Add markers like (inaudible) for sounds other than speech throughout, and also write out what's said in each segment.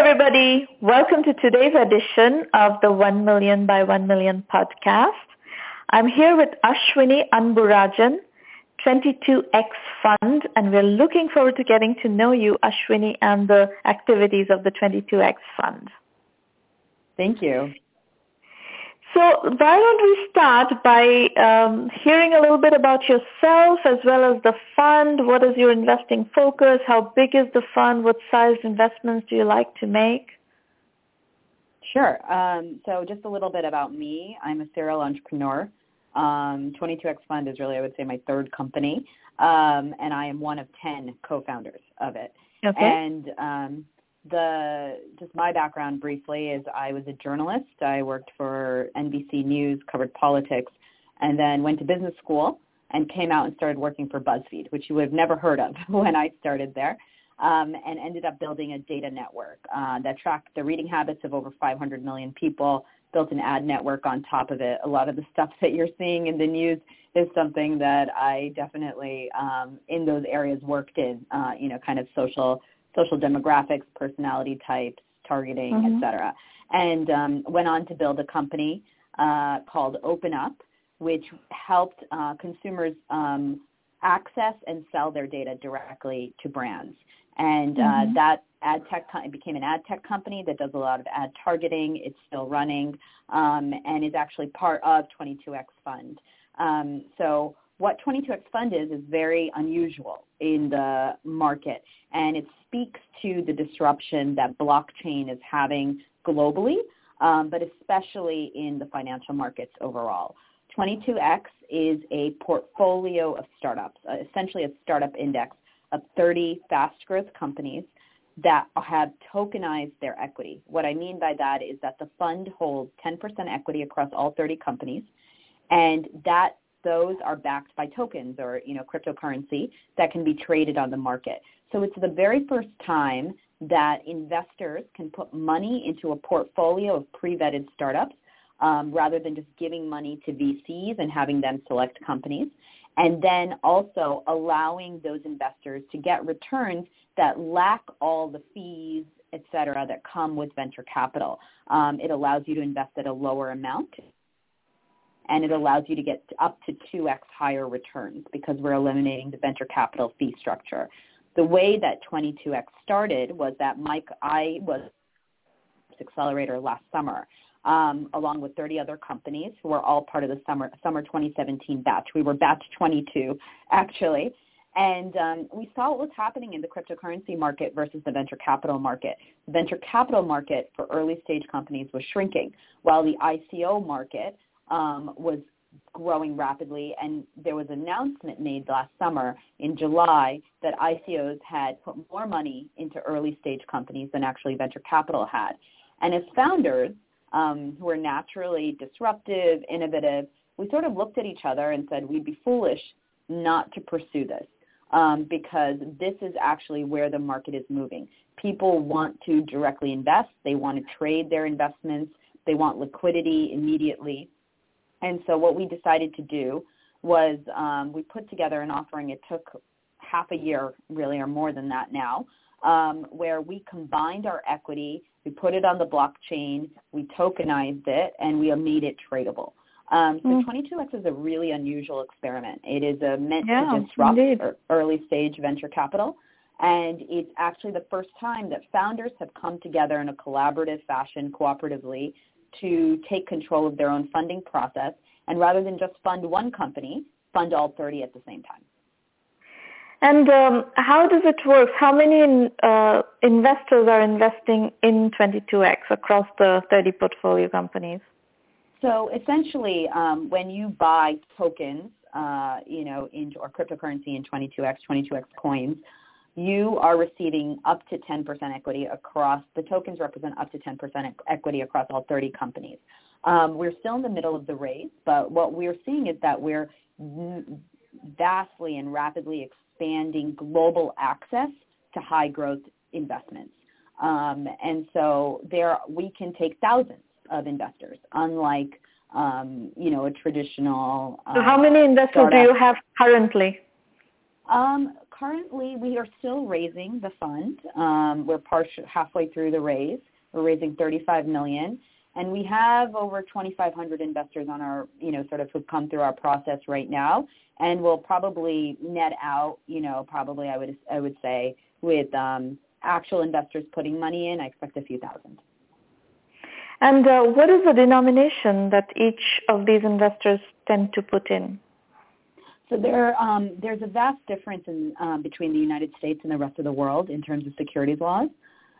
everybody. Welcome to today's edition of the 1 Million by 1 Million podcast. I'm here with Ashwini Anburajan, 22X Fund, and we're looking forward to getting to know you, Ashwini, and the activities of the 22X Fund. Thank you. So why don't we start by um, hearing a little bit about yourself as well as the fund? What is your investing focus? How big is the fund? What size investments do you like to make? Sure. Um, so just a little bit about me. I'm a serial entrepreneur. Um, 22X Fund is really, I would say, my third company, um, and I am one of 10 co-founders of it. Okay. And um, the just my background briefly is I was a journalist. I worked for NBC News, covered politics, and then went to business school and came out and started working for BuzzFeed, which you would have never heard of (laughs) when I started there, um, and ended up building a data network uh, that tracked the reading habits of over 500 million people. Built an ad network on top of it. A lot of the stuff that you're seeing in the news is something that I definitely um, in those areas worked in. Uh, you know, kind of social social demographics, personality types, targeting, mm-hmm. et cetera. And um, went on to build a company uh, called Open Up, which helped uh, consumers um, access and sell their data directly to brands. And uh, mm-hmm. that ad tech co- became an ad tech company that does a lot of ad targeting. It's still running um, and is actually part of 22X Fund. Um, so what 22X Fund is is very unusual in the market, and it speaks to the disruption that blockchain is having globally, um, but especially in the financial markets overall. 22X is a portfolio of startups, uh, essentially a startup index of 30 fast growth companies that have tokenized their equity. What I mean by that is that the fund holds 10% equity across all 30 companies, and that those are backed by tokens or you know cryptocurrency that can be traded on the market. So it's the very first time that investors can put money into a portfolio of pre-vetted startups um, rather than just giving money to VCs and having them select companies. And then also allowing those investors to get returns that lack all the fees, et cetera, that come with venture capital. Um, it allows you to invest at a lower amount and it allows you to get up to 2x higher returns because we're eliminating the venture capital fee structure. The way that 22x started was that Mike, I was accelerator last summer, um, along with 30 other companies who were all part of the summer summer 2017 batch. We were batch 22 actually, and um, we saw what was happening in the cryptocurrency market versus the venture capital market. The venture capital market for early stage companies was shrinking, while the ICO market um, was growing rapidly, and there was an announcement made last summer in July that ICOs had put more money into early stage companies than actually venture capital had. And as founders um, who are naturally disruptive, innovative, we sort of looked at each other and said we'd be foolish not to pursue this um, because this is actually where the market is moving. People want to directly invest. They want to trade their investments. They want liquidity immediately. And so what we decided to do was um, we put together an offering. It took half a year, really, or more than that now, um, where we combined our equity, we put it on the blockchain, we tokenized it, and we made it tradable. Um, so mm. 22x is a really unusual experiment. It is a meant yeah, to disrupt indeed. early stage venture capital. And it's actually the first time that founders have come together in a collaborative fashion, cooperatively, to take control of their own funding process and rather than just fund one company, fund all 30 at the same time. And um, how does it work? How many uh, investors are investing in 22X across the 30 portfolio companies? So essentially, um, when you buy tokens, uh, you know, in, or cryptocurrency in 22X, 22X coins, you are receiving up to 10% equity across, the tokens represent up to 10% equity across all 30 companies. Um, we're still in the middle of the race, but what we're seeing is that we're vastly and rapidly expanding global access to high growth investments. Um, and so there we can take thousands of investors, unlike um, you know a traditional. so how many investors startup. do you have currently? Um, currently, we are still raising the fund. Um, we're partial, halfway through the raise. We're raising 35 million, and we have over 2,500 investors on our, you know, sort of who've come through our process right now, and we'll probably net out, you know, probably I would I would say with um, actual investors putting money in, I expect a few thousand. And uh, what is the denomination that each of these investors tend to put in? So there, um, there's a vast difference in, um, between the United States and the rest of the world in terms of securities laws.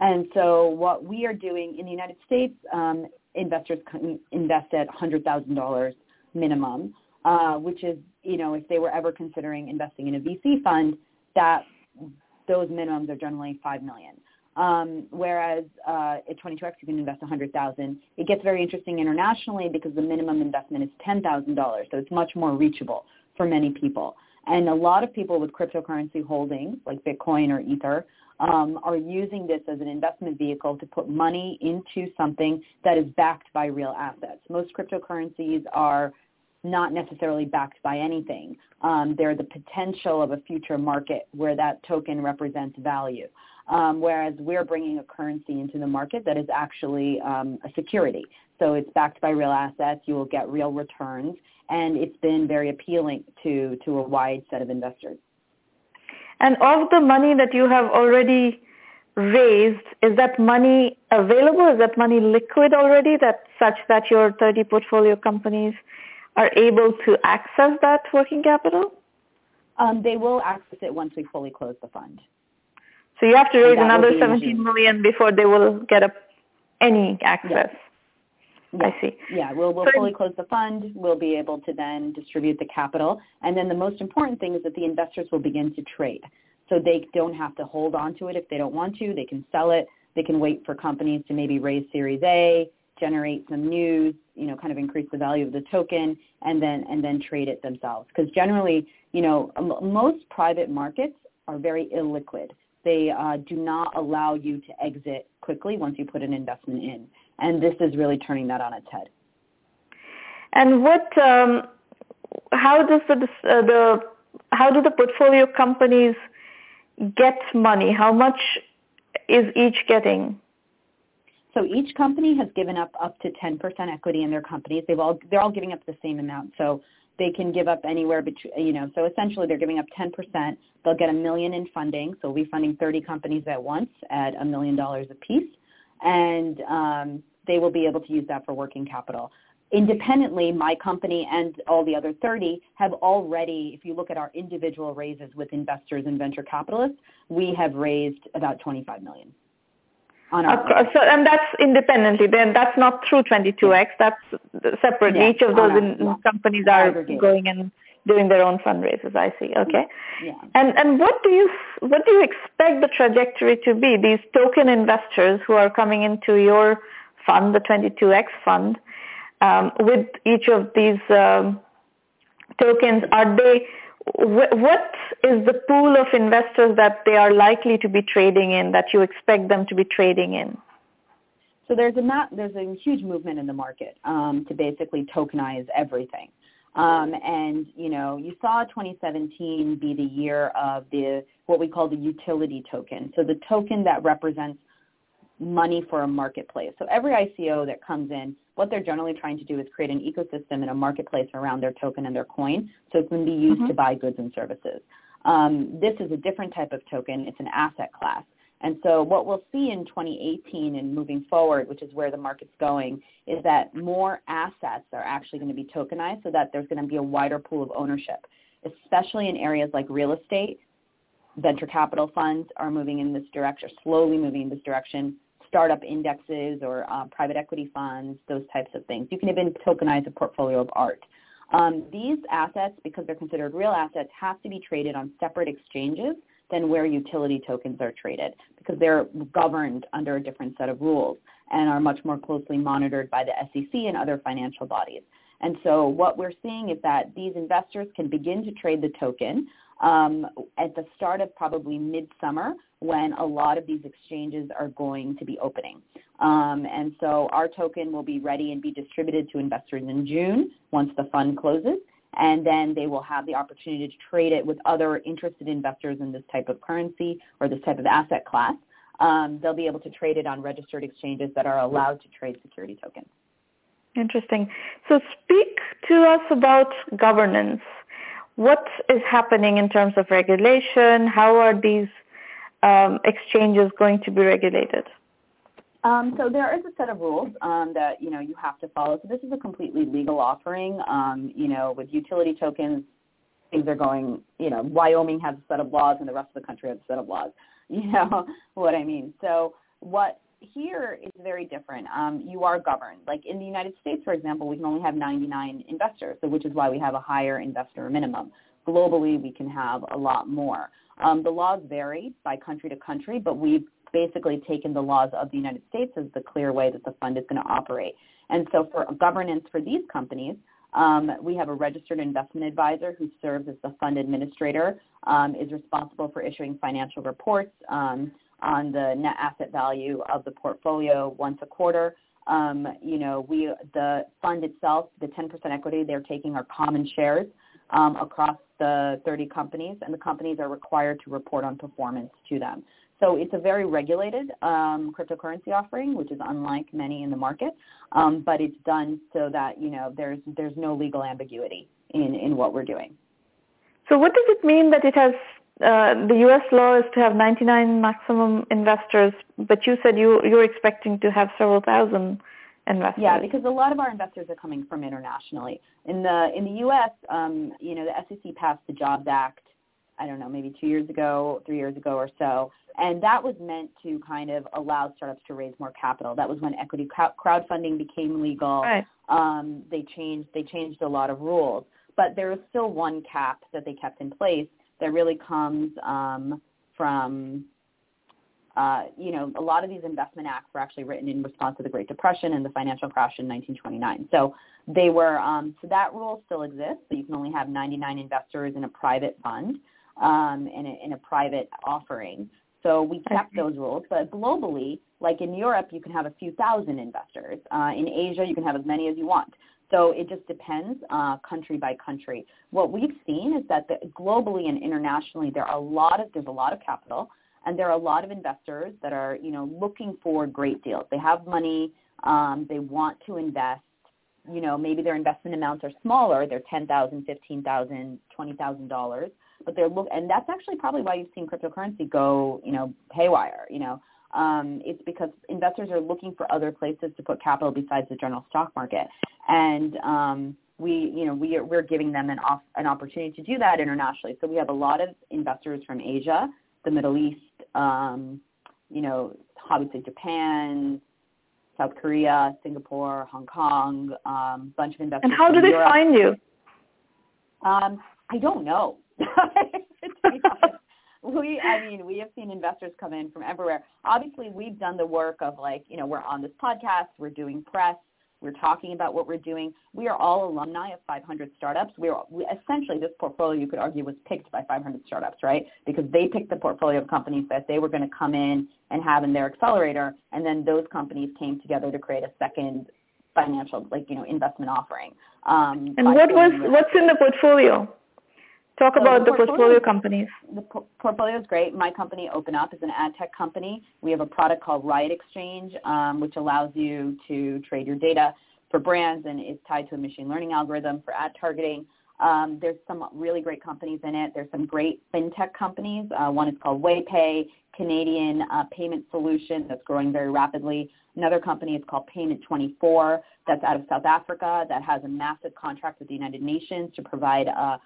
And so what we are doing in the United States, um, investors can invest at $100,000 minimum, uh, which is, you know, if they were ever considering investing in a VC fund, that those minimums are generally 5 million. Um, whereas uh, at 22x you can invest 100,000. It gets very interesting internationally because the minimum investment is $10,000, so it's much more reachable for many people. And a lot of people with cryptocurrency holdings, like Bitcoin or Ether, um, are using this as an investment vehicle to put money into something that is backed by real assets. Most cryptocurrencies are not necessarily backed by anything. Um, they're the potential of a future market where that token represents value. Um, whereas we're bringing a currency into the market that is actually um, a security. So it's backed by real assets. You will get real returns, and it's been very appealing to to a wide set of investors. And of the money that you have already raised, is that money available? Is that money liquid already? That such that your 30 portfolio companies are able to access that working capital? Um, they will access it once we fully close the fund. So you have to raise another 17 million before they will get a, any access. Yes. I see. Yeah, we'll, we'll fully close the fund. We'll be able to then distribute the capital. And then the most important thing is that the investors will begin to trade. So they don't have to hold on to it if they don't want to. They can sell it. They can wait for companies to maybe raise Series A, generate some news, you know, kind of increase the value of the token, and then and then trade it themselves. Because generally, you know, most private markets are very illiquid. They uh, do not allow you to exit quickly once you put an investment in and this is really turning that on its head. And what, um, how does the, uh, the, how do the portfolio companies get money? How much is each getting? So each company has given up up to 10% equity in their companies. They've all, they're all giving up the same amount. So they can give up anywhere between, you know, so essentially they're giving up 10%. They'll get a million in funding. So we'll be funding 30 companies at once at a million dollars a piece and um, they will be able to use that for working capital. Independently, my company and all the other 30 have already, if you look at our individual raises with investors and venture capitalists, we have raised about 25 million. On our uh, so, and that's independently. Then that's not through 22x. That's separate. Yeah, Each of those our, in, yeah. companies are going and doing their own fundraisers. I see. Okay. Yeah. And and what do you what do you expect the trajectory to be? These token investors who are coming into your fund, the 22x fund, um, with each of these um, tokens, are they what is the pool of investors that they are likely to be trading in that you expect them to be trading in? So there's a there's a huge movement in the market um, to basically tokenize everything. Um, and you know, you saw 2017 be the year of the what we call the utility token. So the token that represents money for a marketplace. So every ICO that comes in, what they're generally trying to do is create an ecosystem and a marketplace around their token and their coin, so it can be used mm-hmm. to buy goods and services. Um, this is a different type of token. It's an asset class. And so what we'll see in 2018 and moving forward, which is where the market's going, is that more assets are actually going to be tokenized so that there's going to be a wider pool of ownership, especially in areas like real estate. Venture capital funds are moving in this direction, slowly moving in this direction. Startup indexes or uh, private equity funds, those types of things. You can even tokenize a portfolio of art. Um, these assets, because they're considered real assets, have to be traded on separate exchanges than where utility tokens are traded because they're governed under a different set of rules and are much more closely monitored by the SEC and other financial bodies. And so what we're seeing is that these investors can begin to trade the token um, at the start of probably midsummer when a lot of these exchanges are going to be opening. Um, and so our token will be ready and be distributed to investors in June once the fund closes. And then they will have the opportunity to trade it with other interested investors in this type of currency or this type of asset class. Um, they'll be able to trade it on registered exchanges that are allowed to trade security tokens. Interesting. So speak to us about governance. What is happening in terms of regulation? How are these um, exchanges going to be regulated? Um, so there is a set of rules um, that you know you have to follow. So this is a completely legal offering. Um, you know, with utility tokens, things are going. You know, Wyoming has a set of laws, and the rest of the country has a set of laws. (laughs) You know what I mean? So what here is very different. Um, you are governed. Like in the United States, for example, we can only have 99 investors, so which is why we have a higher investor minimum. Globally, we can have a lot more. Um, the laws vary by country to country, but we've basically taken the laws of the United States as the clear way that the fund is going to operate. And so for governance for these companies, um, we have a registered investment advisor who serves as the fund administrator, um, is responsible for issuing financial reports um, on the net asset value of the portfolio once a quarter. Um, you know, we the fund itself, the 10% equity they're taking are common shares um, across the 30 companies, and the companies are required to report on performance to them. So it's a very regulated um, cryptocurrency offering, which is unlike many in the market, um, but it's done so that you know there's there's no legal ambiguity in in what we're doing. So what does it mean that it has uh, the U.S. law is to have 99 maximum investors, but you said you you're expecting to have several thousand investors. Yeah, because a lot of our investors are coming from internationally. In the in the U.S., um, you know, the SEC passed the Jobs Act. I don't know, maybe two years ago, three years ago or so, and that was meant to kind of allow startups to raise more capital. That was when equity crowdfunding became legal. Right. Um, they changed they changed a lot of rules, but there was still one cap that they kept in place that really comes um, from uh, you know, a lot of these investment acts were actually written in response to the Great Depression and the financial crash in 1929. So they were, um, so that rule still exists. So you can only have 99 investors in a private fund, um, in, a, in a private offering. So we kept those rules. But globally, like in Europe, you can have a few thousand investors. Uh, in Asia, you can have as many as you want. So it just depends uh, country by country. What we've seen is that the, globally and internationally, there are a lot of there's a lot of capital, and there are a lot of investors that are you know looking for great deals. They have money, um, they want to invest. You know, maybe their investment amounts are smaller. They're ten thousand, fifteen thousand, twenty thousand dollars but they're look, and that's actually probably why you've seen cryptocurrency go, you know, haywire. You know, um, it's because investors are looking for other places to put capital besides the general stock market, and um, we, you know, we are, we're giving them an off, an opportunity to do that internationally. So we have a lot of investors from Asia, the Middle East, um, you know, obviously Japan, South Korea, Singapore, Hong Kong, um, bunch of investors. And how do they Europe. find you? Um, I don't know. (laughs) we, I mean, we have seen investors come in from everywhere. Obviously, we've done the work of like, you know, we're on this podcast, we're doing press, we're talking about what we're doing. We are all alumni of 500 startups. We're we, essentially this portfolio, you could argue, was picked by 500 startups, right? Because they picked the portfolio of companies that they were going to come in and have in their accelerator, and then those companies came together to create a second financial, like you know, investment offering. Um, and what was what's in the portfolio? Talk so about the, the portfolio, portfolio, companies. The po- portfolio is great. My company, OpenUp, is an ad tech company. We have a product called Riot Exchange, um, which allows you to trade your data for brands, and it's tied to a machine learning algorithm for ad targeting. Um, there's some really great companies in it. There's some great fintech companies. Uh, one is called WayPay, Canadian uh, payment solution that's growing very rapidly. Another company is called Payment24 that's out of South Africa that has a massive contract with the United Nations to provide uh,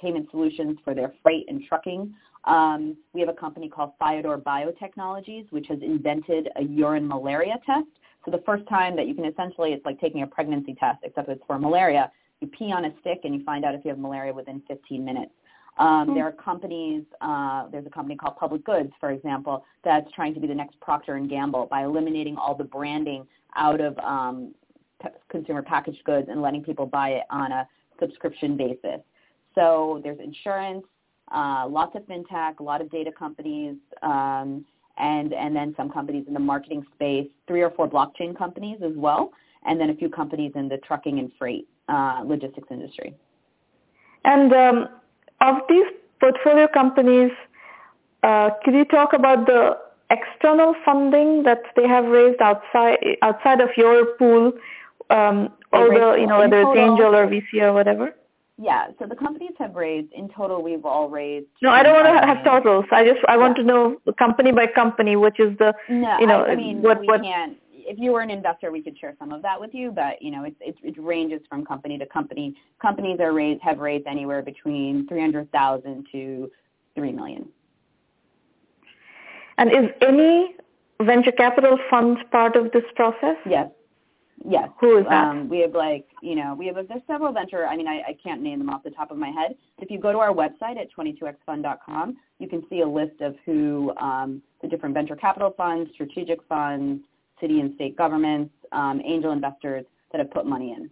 payment solutions for their freight and trucking. Um, we have a company called Fyodor Biotechnologies, which has invented a urine malaria test. So the first time that you can essentially, it's like taking a pregnancy test, except it's for malaria. You pee on a stick and you find out if you have malaria within 15 minutes. Um, mm-hmm. There are companies. Uh, there's a company called Public Goods, for example, that's trying to be the next Procter and Gamble by eliminating all the branding out of um, p- consumer packaged goods and letting people buy it on a subscription basis. So there's insurance, uh, lots of fintech, a lot of data companies, um, and and then some companies in the marketing space, three or four blockchain companies as well, and then a few companies in the trucking and freight uh, logistics industry. And um, of these portfolio companies, uh, could you talk about the external funding that they have raised outside outside of your pool, um, all the you know whether it's angel or VC or whatever? Yeah, so the companies have raised in total. We've all raised. No, I don't want to have totals. I just I want yeah. to know company by company, which is the no, you know I, I mean, what we what. Can't, if you were an investor, we could share some of that with you, but you know, it, it, it ranges from company to company. Companies are raised have raised anywhere between three hundred thousand to three million. And is any venture capital fund part of this process? Yes. Yes. Who is that? Um, we have like, you know, we have there's several venture. I mean, I, I can't name them off the top of my head. If you go to our website at 22xfund.com, you can see a list of who um, the different venture capital funds, strategic funds, city and state governments, um, angel investors that have put money in.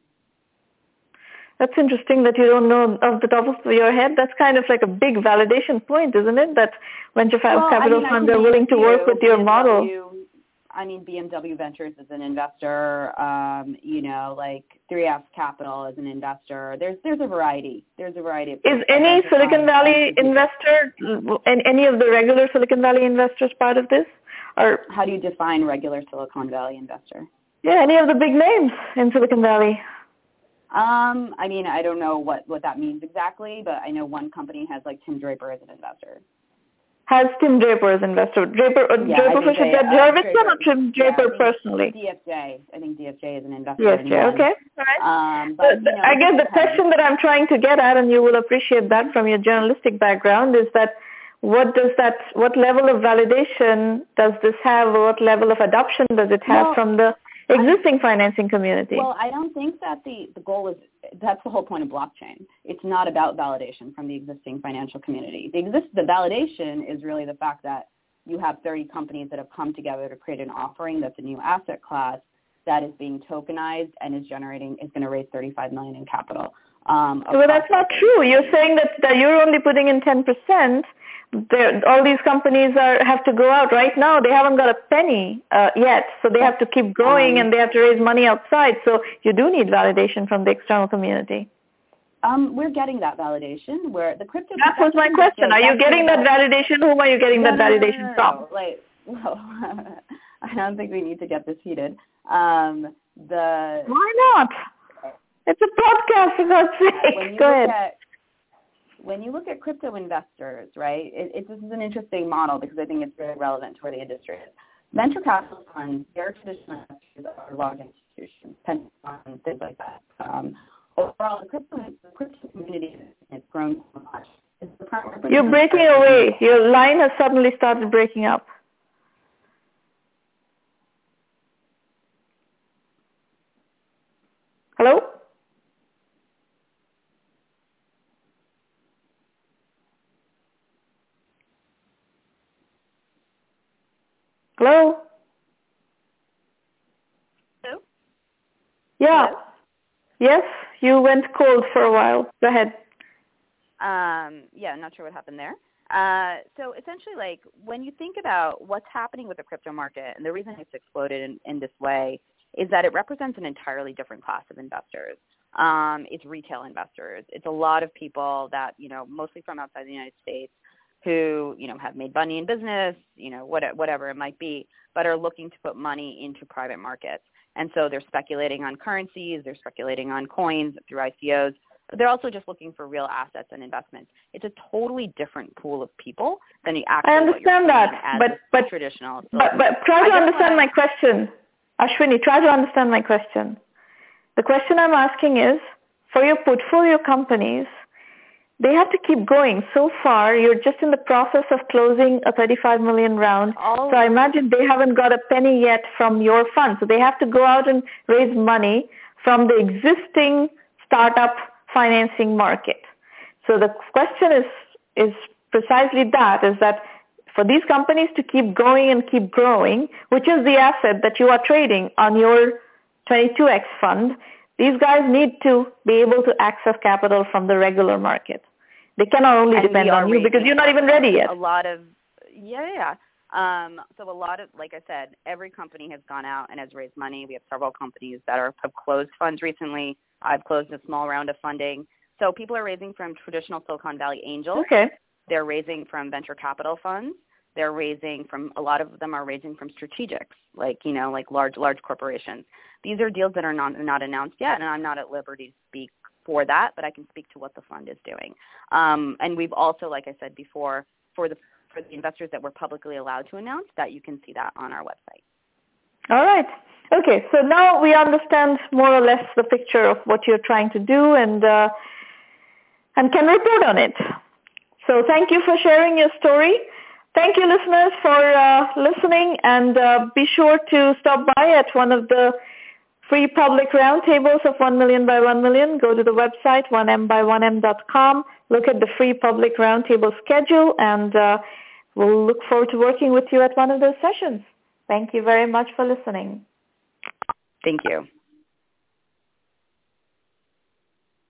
That's interesting that you don't know off the top of your head. That's kind of like a big validation point, isn't it? That venture well, capital I mean, funds are willing to work with your model. I mean, BMW Ventures is an investor. Um, you know, like 3S Capital is an investor. There's there's a variety. There's a variety of. Is any Silicon Valley investor and any of the regular Silicon Valley investors part of this? Or how do you define regular Silicon Valley investor? Yeah, any of the big names in Silicon Valley. Um, I mean, I don't know what what that means exactly, but I know one company has like Tim Draper as an investor. Has Tim Draper as investor? Draper, uh, yeah, Draper for uh, Jurvetson or Tim Draper yeah, personally? DFJ. I think DFJ is an investor. DFJ, okay. All right. Um, but, you know, I guess the question that I'm trying to get at, and you will appreciate that from your journalistic background, is that what does that, what level of validation does this have, or what level of adoption does it have well, from the existing financing community? Well, I don't think that the, the goal is, that's the whole point of blockchain. It's not about validation from the existing financial community. The, exist, the validation is really the fact that you have 30 companies that have come together to create an offering that's a new asset class that is being tokenized and is generating, is going to raise 35 million in capital. Um, well, that's not true. You're saying that, that you're only putting in 10% all these companies are have to go out right now. They haven't got a penny uh, yet, so they have to keep going um, and they have to raise money outside. So you do need validation from the external community. Um, we're getting that validation. Where the crypto. That was my question. Are you getting that validation? Whom are you getting no, that validation no, no, from? Like, (laughs) well, (laughs) I don't think we need to get this heated. Um, the why not? It's a podcast, for God's sake. Go ahead. At, when you look at crypto investors, right, it, it, this is an interesting model because I think it's very relevant to where the industry is. Venture capital funds, they're traditional investors are large institutions, pension funds, things like that. Um, overall, the crypto, the crypto community has grown so much. You're breaking away. Your line has suddenly started breaking up. Hello? Hello? Hello? Yeah. Hello? Yes, you went cold for a while. Go ahead. Um, yeah, not sure what happened there. Uh, so essentially, like when you think about what's happening with the crypto market, and the reason it's exploded in, in this way is that it represents an entirely different class of investors. Um, it's retail investors. It's a lot of people that you know, mostly from outside the United States, who you know have made money in business, you know what, whatever it might be, but are looking to put money into private markets. And so they're speculating on currencies, they're speculating on coins through ICOs, but they're also just looking for real assets and investments. It's a totally different pool of people than the actual. I understand that, but but traditional. So but but try to understand my question, Ashwini. Try to understand my question. The question I'm asking is, for your portfolio companies, they have to keep going. So far, you're just in the process of closing a 35 million round. Oh. So I imagine they haven't got a penny yet from your fund. So they have to go out and raise money from the existing startup financing market. So the question is, is precisely that, is that for these companies to keep going and keep growing, which is the asset that you are trading on your 22X fund, these guys need to be able to access capital from the regular market. They cannot only and depend on you because you're not even ready yet. A lot of yeah, yeah. Um, so a lot of, like I said, every company has gone out and has raised money. We have several companies that are have closed funds recently. I've closed a small round of funding. So people are raising from traditional Silicon Valley angels. Okay. They're raising from venture capital funds. They're raising from a lot of them are raising from strategics, like you know, like large large corporations. These are deals that are not not announced yet, and I'm not at liberty to speak for that, but I can speak to what the fund is doing. Um, and we've also, like I said before, for the for the investors that we're publicly allowed to announce, that you can see that on our website. All right. Okay, so now we understand more or less the picture of what you're trying to do and uh, and can report on it. So thank you for sharing your story. Thank you, listeners, for uh, listening, and uh, be sure to stop by at one of the free public roundtables of 1 million by 1 million. Go to the website 1m1m.com, look at the free public roundtable schedule, and uh, we'll look forward to working with you at one of those sessions. Thank you very much for listening. Thank you.